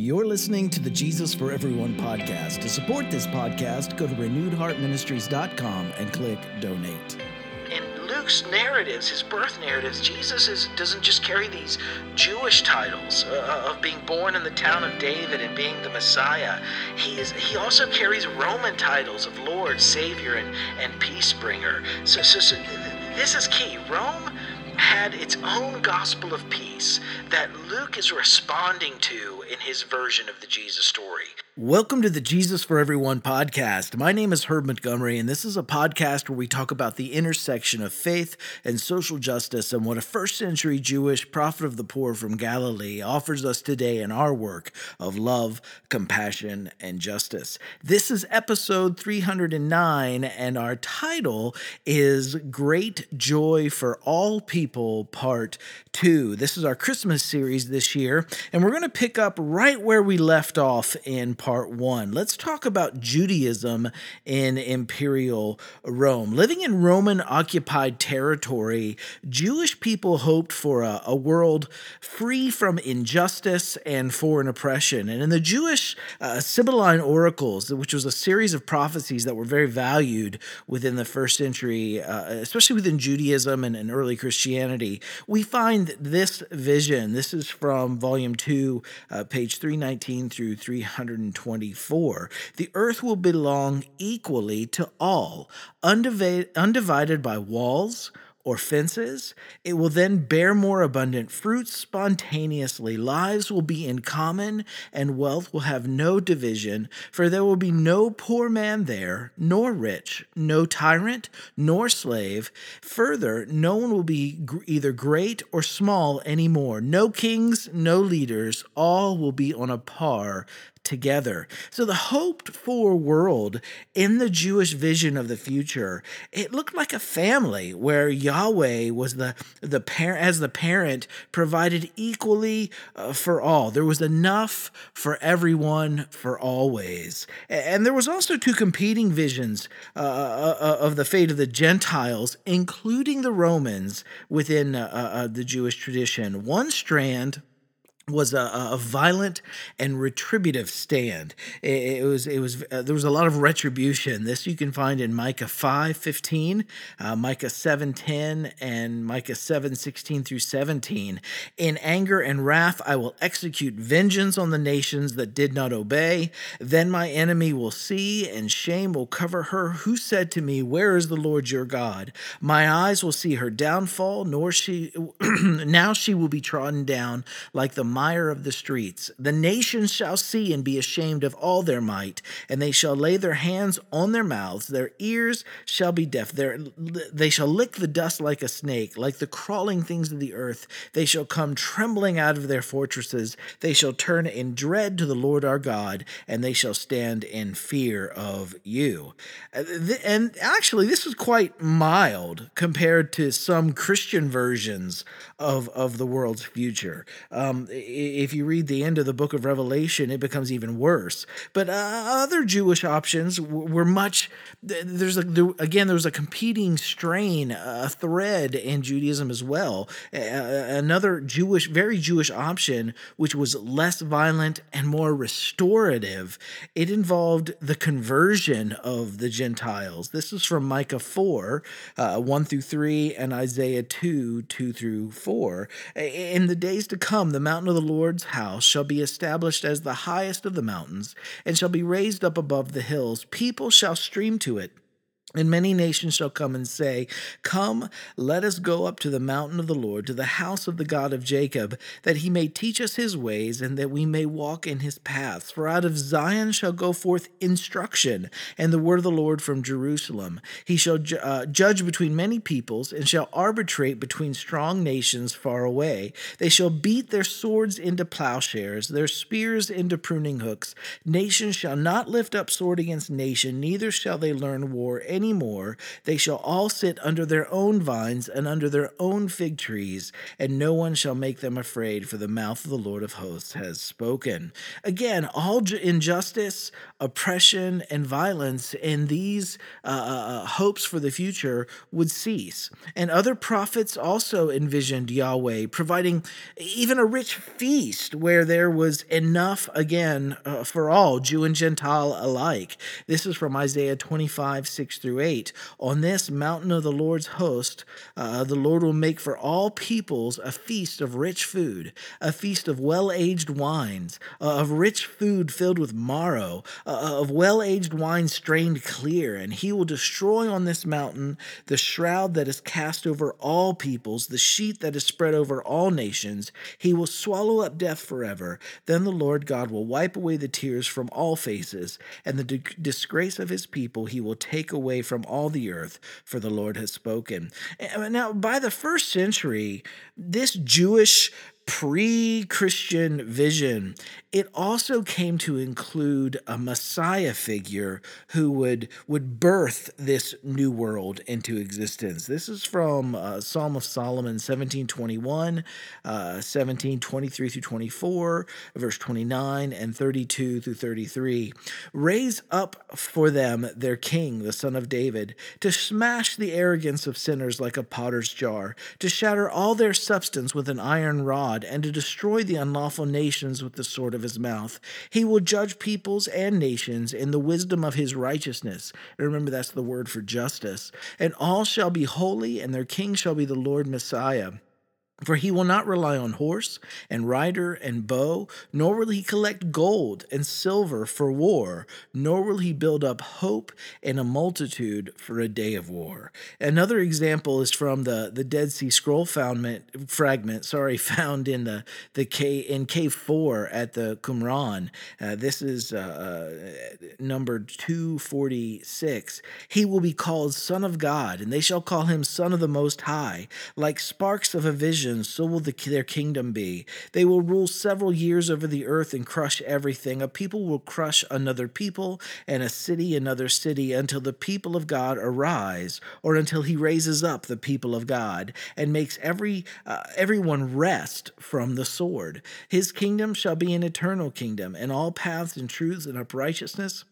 You're listening to the Jesus for Everyone podcast. To support this podcast, go to renewedheartministries.com and click donate. In Luke's narratives, his birth narratives, Jesus is, doesn't just carry these Jewish titles uh, of being born in the town of David and being the Messiah. He is he also carries Roman titles of Lord, Savior, and, and Peace Bringer. So, so, so this is key. Rome had its own gospel of peace that Luke is responding to in his version of the Jesus story. Welcome to the Jesus for Everyone podcast. My name is Herb Montgomery, and this is a podcast where we talk about the intersection of faith and social justice and what a first century Jewish prophet of the poor from Galilee offers us today in our work of love, compassion, and justice. This is episode 309, and our title is Great Joy for All People, Part 2. This is our Christmas series this year, and we're going to pick up right where we left off in part part one. Let's talk about Judaism in imperial Rome. Living in Roman occupied territory, Jewish people hoped for a, a world free from injustice and foreign oppression. And in the Jewish uh, Sibylline oracles, which was a series of prophecies that were very valued within the first century, uh, especially within Judaism and, and early Christianity, we find this vision. This is from volume 2, uh, page 319 through 324. The earth will belong equally to all, undivided by walls or fences. It will then bear more abundant fruits spontaneously. Lives will be in common, and wealth will have no division, for there will be no poor man there, nor rich, no tyrant, nor slave. Further, no one will be either great or small anymore. No kings, no leaders. All will be on a par together. So the hoped for world in the Jewish vision of the future, it looked like a family where Yahweh was the the parent as the parent provided equally uh, for all. There was enough for everyone for always. And there was also two competing visions uh, uh, uh of the fate of the Gentiles, including the Romans within uh, uh, the Jewish tradition. One strand was a, a, violent and retributive stand. It, it was it was uh, there was a lot of retribution. This you can find in Micah five fifteen, uh, Micah seven ten, and Micah seven sixteen through seventeen. In anger and wrath, I will execute vengeance on the nations that did not obey. Then my enemy will see, and shame will cover her. Who said to me, Where is the Lord your God? My eyes will see her downfall. Nor she now she will be trodden down like the mire of the streets. The nations shall see and be ashamed of all their might, and they shall lay their hands on their mouths. Their ears shall be deaf. Their, they shall lick the dust like a snake, like the crawling things of the earth. They shall come trembling out of their fortresses. They shall turn in dread to the Lord our God, and they shall stand in fear of you. Uh, and actually, this was quite mild compared to some Christian versions of, of the world's future. Um, if you read the end of the book of Revelation, it becomes even worse. But uh, other Jewish options were much. There's a there, again, there was a competing strain, a thread in Judaism as well. Uh, another Jewish, very Jewish option, which was less violent and more restorative. It involved the conversion of the Gentiles. This is from Micah four, uh, one through three, and Isaiah two, two through four. In the days to come, the mountain of the Lord's house shall be established as the highest of the mountains, and shall be raised up above the hills. People shall stream to it and many nations shall come and say, Come, let us go up to the mountain of the Lord, to the house of the God of Jacob, that he may teach us his ways, and that we may walk in his paths. For out of Zion shall go forth instruction, and the word of the Lord from Jerusalem. He shall ju- uh, judge between many peoples, and shall arbitrate between strong nations far away. They shall beat their swords into plowshares, their spears into pruning hooks. Nation shall not lift up sword against nation, neither shall they learn war any more. They shall all sit under their own vines and under their own fig trees, and no one shall make them afraid, for the mouth of the Lord of hosts has spoken. Again, all injustice, oppression, and violence in these uh, uh, uh, hopes for the future would cease. And other prophets also envisioned Yahweh providing even a rich feast where there was enough, again, uh, for all, Jew and Gentile alike. This is from Isaiah 25, 6 through 8. On this mountain of the Lord's host, uh, the Lord will make for all peoples a feast of rich food, a feast of well aged wines, uh, of rich food filled with marrow, uh, of well aged wine strained clear. And he will destroy on this mountain the shroud that is cast over all peoples, the sheet that is spread over all nations. He will swallow up death forever. Then the Lord God will wipe away the tears from all faces, and the disgrace of his people he will take away from all the earth, for the Lord has spoken. Now, by the first century, this Jewish pre Christian vision, it also came to include a Messiah figure who would, would birth this new world into existence. This is from uh, Psalm of Solomon 1721, uh, 17, 23 through 24, verse 29, and 32 through 33. Raise up for them their king, the son of David, to smash the arrogance of sinners like a potter's jar, to shatter all their substance with an iron rod and to destroy the unlawful nations with the sword of his mouth. He will judge peoples and nations in the wisdom of his righteousness. And remember, that's the word for justice. And all shall be holy, and their king shall be the Lord Messiah. For he will not rely on horse and rider and bow, nor will he collect gold and silver for war, nor will he build up hope in a multitude for a day of war. Another example is from the, the Dead Sea Scroll found, fragment, sorry, found in the, the cave, in cave four at the Qumran. Uh, this is uh, uh, number 246. He will be called Son of God, and they shall call him Son of the Most High, like sparks of a vision so will the, their kingdom be. They will rule several years over the earth and crush everything. A people will crush another people, and a city another city, until the people of God arise, or until he raises up the people of God and makes every uh, everyone rest from the sword. His kingdom shall be an eternal kingdom, and all paths and truths and uprightness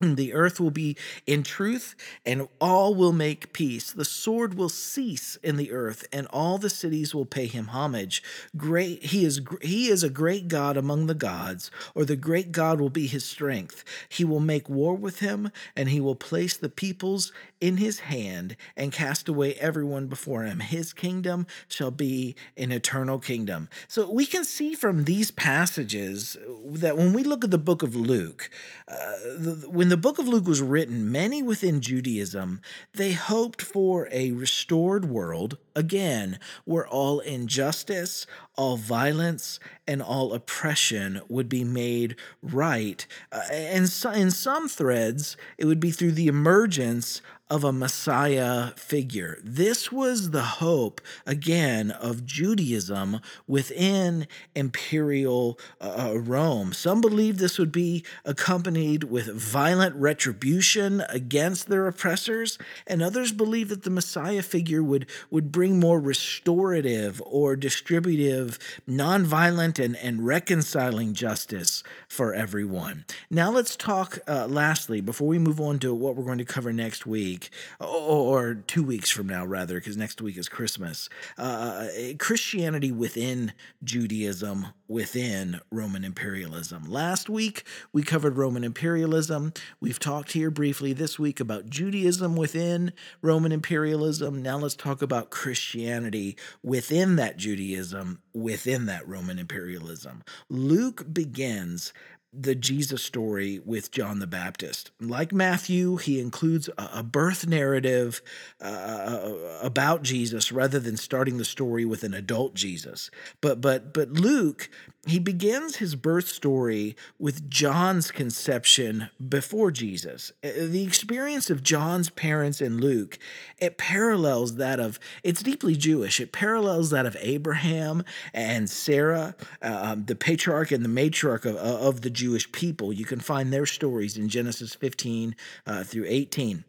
the earth will be in truth, and all will make peace. The sword will cease in the earth, and all the cities will pay him homage. Great, he is he is a great God among the gods, or the great God will be his strength. He will make war with him, and he will place the peoples in his hand and cast away everyone before him. His kingdom shall be an eternal kingdom. So we can see from these passages that when we look at the book of Luke, uh, the, when the book of Luke was written, many within Judaism, they hoped for a restored world, again, where all injustice, all violence, and all oppression would be made right. Uh, and so, in some threads, it would be through the emergence of a Messiah figure. This was the hope, again, of Judaism within imperial uh, uh Rome. Some believed this would be accompanied with violent retribution against their oppressors, and others believed that the Messiah figure would, would bring more restorative or distributive, nonviolent, and, and reconciling justice for everyone. Now, let's talk uh, lastly, before we move on to what we're going to cover next week week, or two weeks from now, rather, because next week is Christmas. Uh, Christianity within Judaism, within Roman imperialism. Last week, we covered Roman imperialism. We've talked here briefly this week about Judaism within Roman imperialism. Now let's talk about Christianity within that Judaism, within that Roman imperialism. Luke begins the Jesus story with John the Baptist. Like Matthew, he includes a, birth narrative uh, about Jesus rather than starting the story with an adult Jesus. But but but Luke he begins his birth story with John's conception before Jesus. Uh, the experience of John's parents in Luke, it parallels that of, it's deeply Jewish. It parallels that of Abraham and Sarah, uh, the patriarch and the matriarch of, of the Jewish people. You can find their stories in Genesis 15 uh, through 18.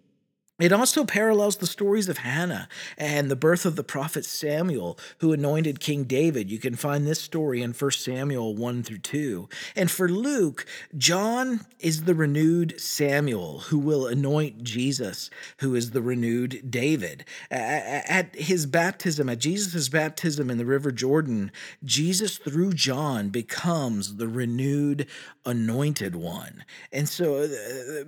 It also parallels the stories of Hannah and the birth of the prophet Samuel, who anointed King David. You can find this story in 1 Samuel 1 through 2. And for Luke, John is the renewed Samuel who will anoint Jesus, who is the renewed David. At his baptism, at Jesus' baptism in the River Jordan, Jesus, through John, becomes the renewed anointed one. And so, uh,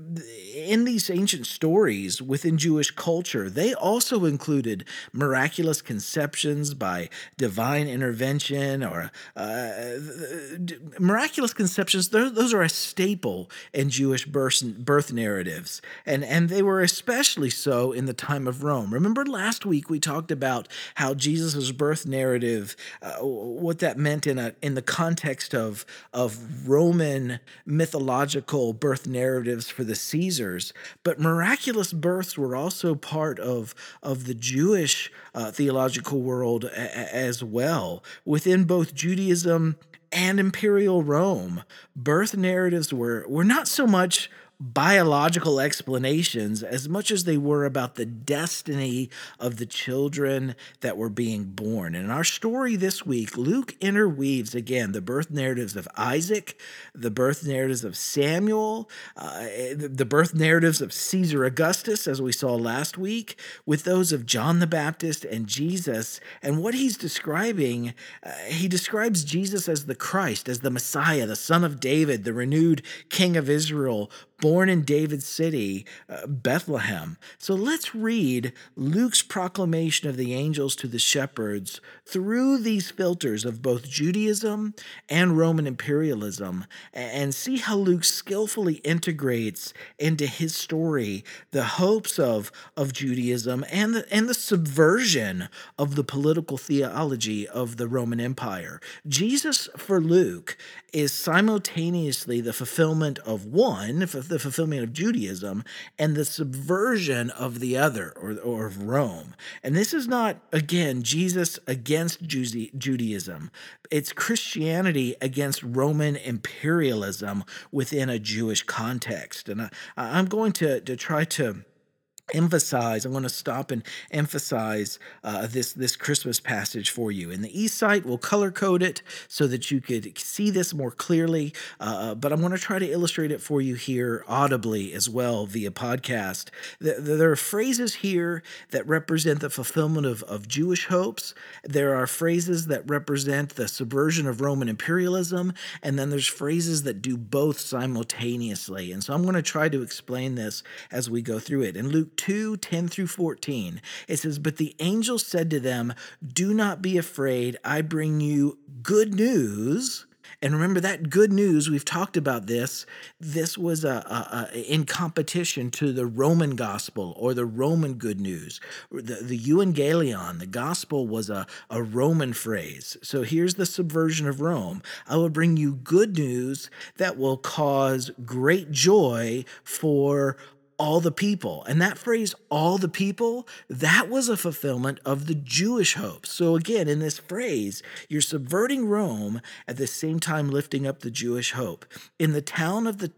in these ancient stories, with within Jewish culture, they also included miraculous conceptions by divine intervention or uh, miraculous conceptions. Those are a staple in Jewish birth, birth narratives, and, and they were especially so in the time of Rome. Remember last week we talked about how Jesus' birth narrative, uh, what that meant in, a, in the context of, of Roman mythological birth narratives for the Caesars, but miraculous births were also part of, of the Jewish uh, theological world a- as well. Within both Judaism and imperial Rome, birth narratives were, were not so much biological explanations as much as they were about the destiny of the children that were being born. And in our story this week, Luke interweaves again the birth narratives of Isaac, the birth narratives of Samuel, uh, the birth narratives of Caesar Augustus, as we saw last week, with those of John the Baptist and Jesus. And what he's describing, uh, he describes Jesus as the Christ, as the Messiah, the Son of David, the renewed King of Israel born in David's city, uh, Bethlehem. So let's read Luke's proclamation of the angels to the shepherds through these filters of both Judaism and Roman imperialism and see how Luke skillfully integrates into his story the hopes of, of Judaism and the, and the subversion of the political theology of the Roman Empire. Jesus, for Luke, is simultaneously the fulfillment of one, the fulfillment of Judaism and the subversion of the other or, or of Rome. And this is not, again, Jesus against Judaism. It's Christianity against Roman imperialism within a Jewish context. And I, I'm going to, to try to emphasize. I want to stop and emphasize uh, this this Christmas passage for you. In the East site, we'll color code it so that you could see this more clearly. Uh, uh but I'm going to try to illustrate it for you here audibly as well via podcast. There are phrases here that represent the fulfillment of, of Jewish hopes. There are phrases that represent the subversion of Roman imperialism, and then there's phrases that do both simultaneously. And so I'm going to try to explain this as we go through it. In Luke 2 10 through 14. It says, But the angel said to them, Do not be afraid. I bring you good news. And remember that good news, we've talked about this. This was a, a, a, in competition to the Roman gospel or the Roman good news. The, the euangelion, the gospel was a, a Roman phrase. So here's the subversion of Rome. I will bring you good news that will cause great joy for all the people. And that phrase, all the people, that was a fulfillment of the Jewish hope. So again, in this phrase, you're subverting Rome at the same time lifting up the Jewish hope. In the town of the,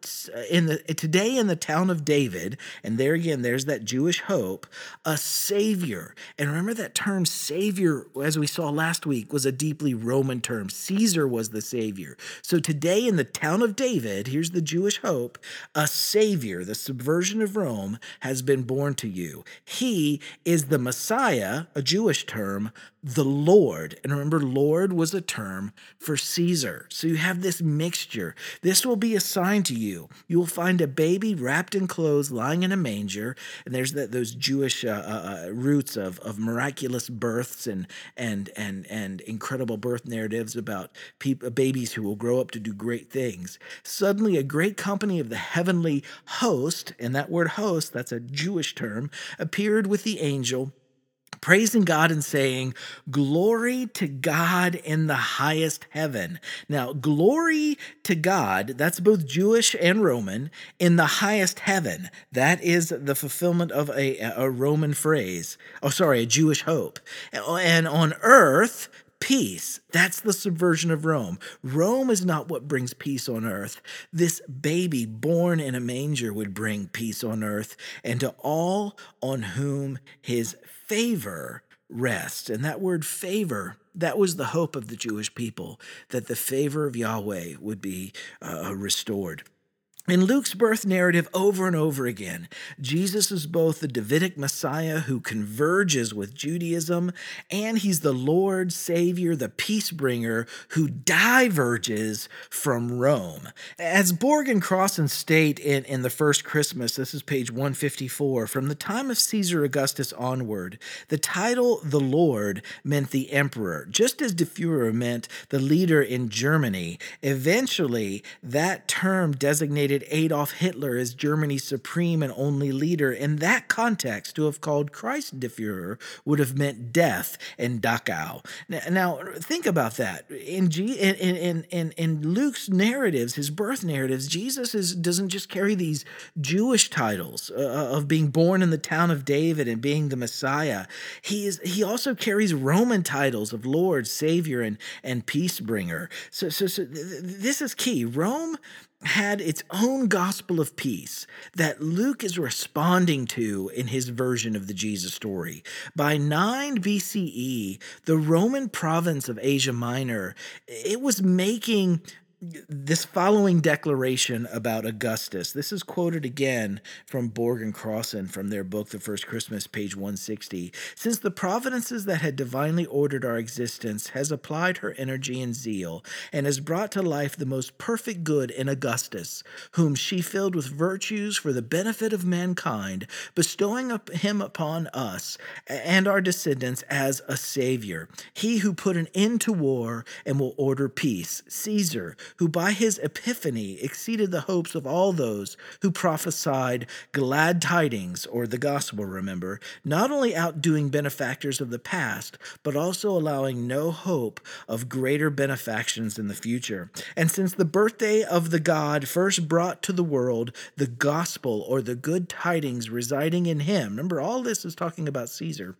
in the, today in the town of David, and there again, there's that Jewish hope, a savior. And remember that term savior, as we saw last week, was a deeply Roman term. Caesar was the savior. So today in the town of David, here's the Jewish hope, a savior, the subversion of Rome has been born to you. He is the Messiah, a Jewish term, the Lord. And remember, Lord was a term for Caesar. So you have this mixture. This will be a sign to you. You will find a baby wrapped in clothes lying in a manger. And there's that, those Jewish uh, uh, uh, roots of, of miraculous births and, and, and, and incredible birth narratives about people, babies who will grow up to do great things. Suddenly, a great company of the heavenly host, and that word host, that's a Jewish term, appeared with the angel praising God and saying, Glory to God in the highest heaven. Now, glory to God, that's both Jewish and Roman, in the highest heaven. That is the fulfillment of a, a Roman phrase. Oh, sorry, a Jewish hope. And on earth, peace. That's the subversion of Rome. Rome is not what brings peace on earth. This baby born in a manger would bring peace on earth and to all on whom his favor rests. And that word favor, that was the hope of the Jewish people, that the favor of Yahweh would be uh, restored. In Luke's birth narrative, over and over again, Jesus is both the Davidic Messiah who converges with Judaism, and he's the Lord, Savior, the peace bringer who diverges from Rome. As Borg and Crossan state in, in The First Christmas, this is page 154, from the time of Caesar Augustus onward, the title the Lord meant the emperor, just as De Fuhrer meant the leader in Germany. Eventually, that term designated Adolf Hitler as Germany's supreme and only leader. In that context, to have called Christ the Führer would have meant death in Dachau. Now, think about that. In, G, in, in, in, in Luke's narratives, his birth narratives, Jesus is, doesn't just carry these Jewish titles uh, uh, of being born in the town of David and being the Messiah. He, is, he also carries Roman titles of Lord, Savior, and, and Peace Bringer. So, so, so th- this is key. Rome had its own gospel of peace that Luke is responding to in his version of the Jesus story. By 9 BCE, the Roman province of Asia Minor, it was making this following declaration about Augustus. This is quoted again from Borg and Crossan from their book, The First Christmas, page 160. Since the providences that had divinely ordered our existence has applied her energy and zeal, and has brought to life the most perfect good in Augustus, whom she filled with virtues for the benefit of mankind, bestowing him upon us and our descendants as a savior, he who put an end to war and will order peace, Caesar, who by his epiphany exceeded the hopes of all those who prophesied glad tidings, or the gospel, remember, not only outdoing benefactors of the past, but also allowing no hope of greater benefactions in the future. And since the birthday of the God first brought to the world the gospel or the good tidings residing in him, remember, all this is talking about Caesar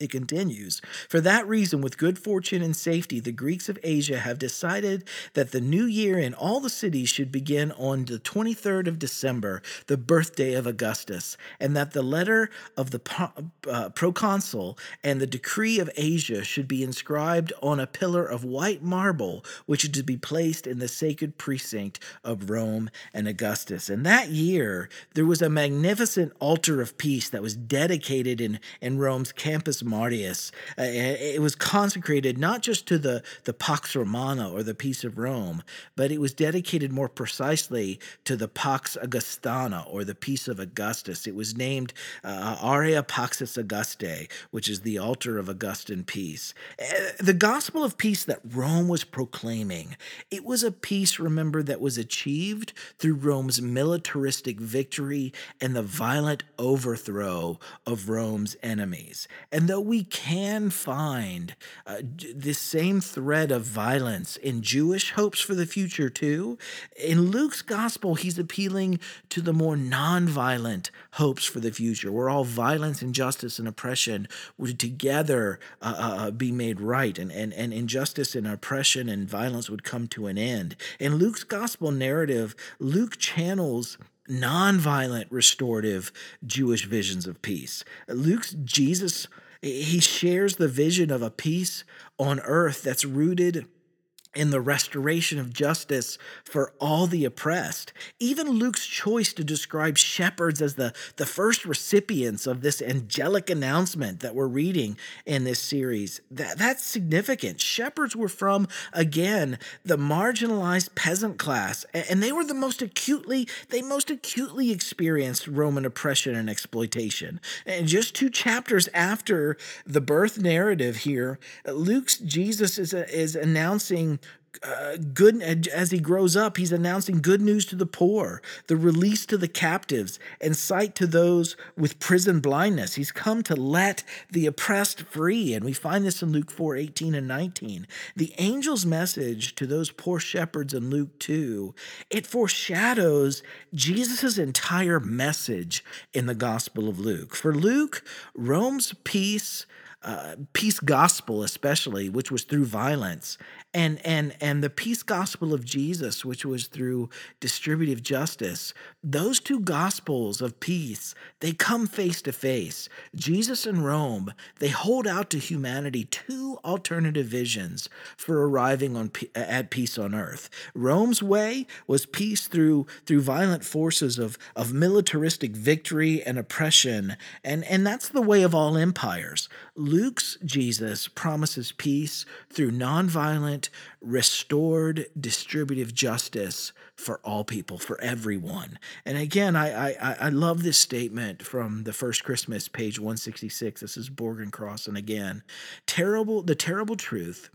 it continues. For that reason, with good fortune and safety, the Greeks of Asia have decided that the new year in all the cities should begin on the 23rd of December, the birthday of Augustus, and that the letter of the uh, proconsul and the decree of Asia should be inscribed on a pillar of white marble, which is to be placed in the sacred precinct of Rome and Augustus. And that year, there was a magnificent altar of peace that was dedicated in, in Rome's campus Martius. Uh, it was consecrated not just to the, the Pax Romana or the peace of Rome, but it was dedicated more precisely to the Pax Augustana or the peace of Augustus. It was named uh, Ara Pacis Augustae, which is the altar of Augustan peace. Uh, the gospel of peace that Rome was proclaiming, it was a peace, remember, that was achieved through Rome's militaristic victory and the violent overthrow of Rome's enemies. And though we can find uh, this same thread of violence in Jewish hopes for the future too, in Luke's gospel, he's appealing to the more nonviolent hopes for the future, where all violence, injustice, and oppression would together uh, uh, uh, be made right, and, and, and injustice and oppression and violence would come to an end. In Luke's gospel narrative, Luke channels nonviolent restorative Jewish visions of peace. Luke's Jesus he shares the vision of a peace on earth that's rooted in the restoration of justice for all the oppressed. Even Luke's choice to describe shepherds as the, the first recipients of this angelic announcement that we're reading in this series, that, that's significant. Shepherds were from, again, the marginalized peasant class, and they were the most acutely, they most acutely experienced Roman oppression and exploitation. And just two chapters after the birth narrative here, Luke's Jesus is, is announcing uh, good as he grows up he's announcing good news to the poor the release to the captives and sight to those with prison blindness. He's come to let the oppressed free and we find this in luke 4 18 and 19 the angel's message to those poor shepherds in luke 2 it foreshadows jesus' entire message in the gospel of luke. For luke rome's peace uh, peace gospel, especially, which was through violence, and and and the peace gospel of Jesus, which was through distributive justice. Those two gospels of peace, they come face to face. Jesus and Rome, they hold out to humanity two alternative visions for arriving on at peace on earth. Rome's way was peace through through violent forces of of militaristic victory and oppression, and and that's the way of all empires. Luke's Jesus promises peace through nonviolent, restored, distributive justice for all people, for everyone. And again, I, I, I love this statement from the first Christmas, page 166. This is Borg and Crossan, and again, terrible, the terrible truth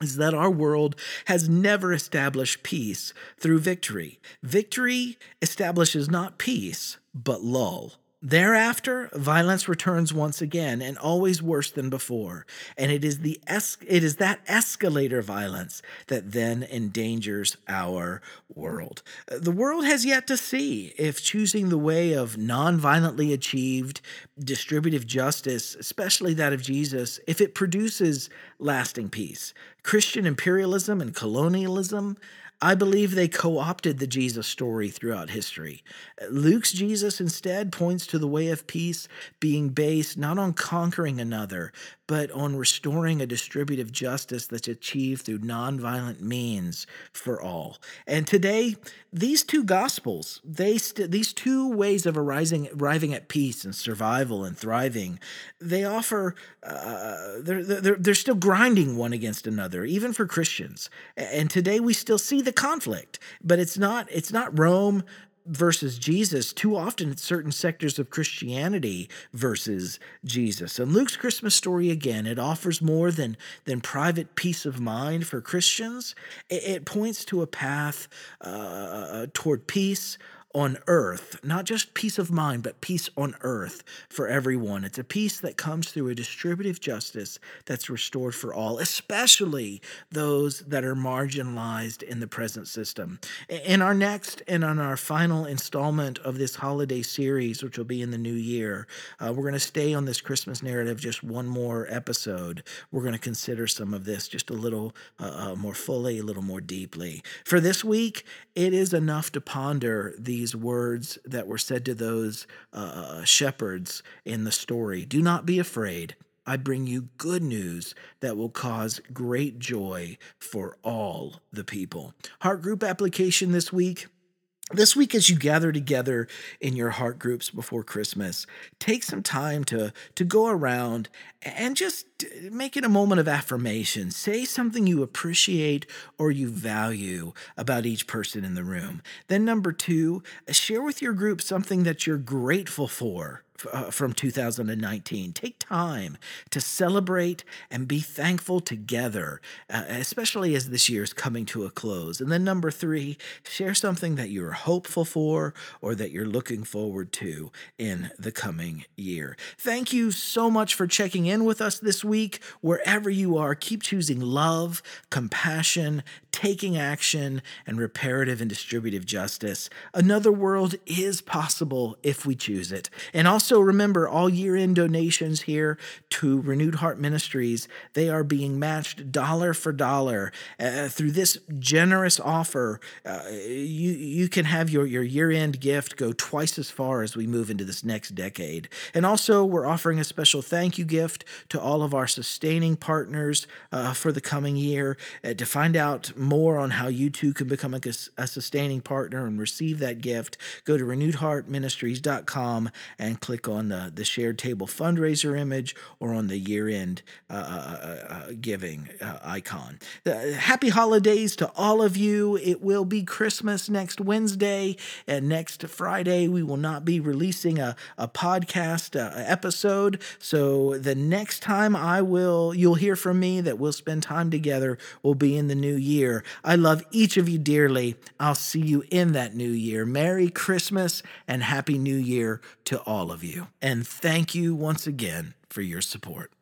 is that our world has never established peace through victory. Victory establishes not peace, but lull. Thereafter, violence returns once again, and always worse than before. And it is the es- it is that escalator violence that then endangers our world. The world has yet to see if choosing the way of non-violently achieved distributive justice, especially that of Jesus, if it produces lasting peace. Christian imperialism and colonialism I believe they co opted the Jesus story throughout history. Luke's Jesus instead points to the way of peace being based not on conquering another, but on restoring a distributive justice that's achieved through nonviolent means for all. And today, these two gospels, they st- these two ways of arising, arriving at peace and survival and thriving, they offer, uh, they're, they're, they're still grinding one against another, even for Christians. And today we still see the conflict, but it's not, it's not Rome versus Jesus. Too often it's certain sectors of Christianity versus Jesus. And Luke's Christmas story again, it offers more than than private peace of mind for Christians. It, it points to a path uh, toward peace, on earth, not just peace of mind, but peace on earth for everyone. It's a peace that comes through a distributive justice that's restored for all, especially those that are marginalized in the present system. In our next and on our final installment of this holiday series, which will be in the new year, uh, we're going to stay on this Christmas narrative just one more episode. We're going to consider some of this just a little uh, uh, more fully, a little more deeply. For this week, it is enough to ponder these these words that were said to those uh, uh, shepherds in the story Do not be afraid. I bring you good news that will cause great joy for all the people. Heart group application this week. This week, as you gather together in your heart groups before Christmas, take some time to, to go around and just uh, make it a moment of affirmation. Say something you appreciate or you value about each person in the room. Then, number two, share with your group something that you're grateful for uh, from 2019. Take time to celebrate and be thankful together, uh, especially as this year is coming to a close. And then, number three, share something that you're hopeful for or that you're looking forward to in the coming year. Thank you so much for checking in with us this week. Wherever you are, keep choosing love, compassion, taking action, and reparative and distributive justice. Another world is possible if we choose it. And also remember all year end donations here to Renewed Heart Ministries, they are being matched dollar for dollar. Uh, through this generous offer, uh, you, you can have your, your year end gift go twice as far as we move into this next decade. And also, we're offering a special thank you gift to all of our sustaining partners uh, for the coming year. Uh, to find out more on how you too can become a, a sustaining partner and receive that gift, go to renewedheartministries.com and click on the, the shared table fundraiser image or on the year end uh, uh, uh, uh, giving uh, icon. happy holidays to all of you. It will be Christmas next Wednesday, and next Friday we will not be releasing a, a podcast episode. So the next time I will, you'll hear from me that we'll spend time together will be in the new year. I love each of you dearly. I'll see you in that new year. Merry Christmas and Happy New Year to all of you. And thank you once again for your support.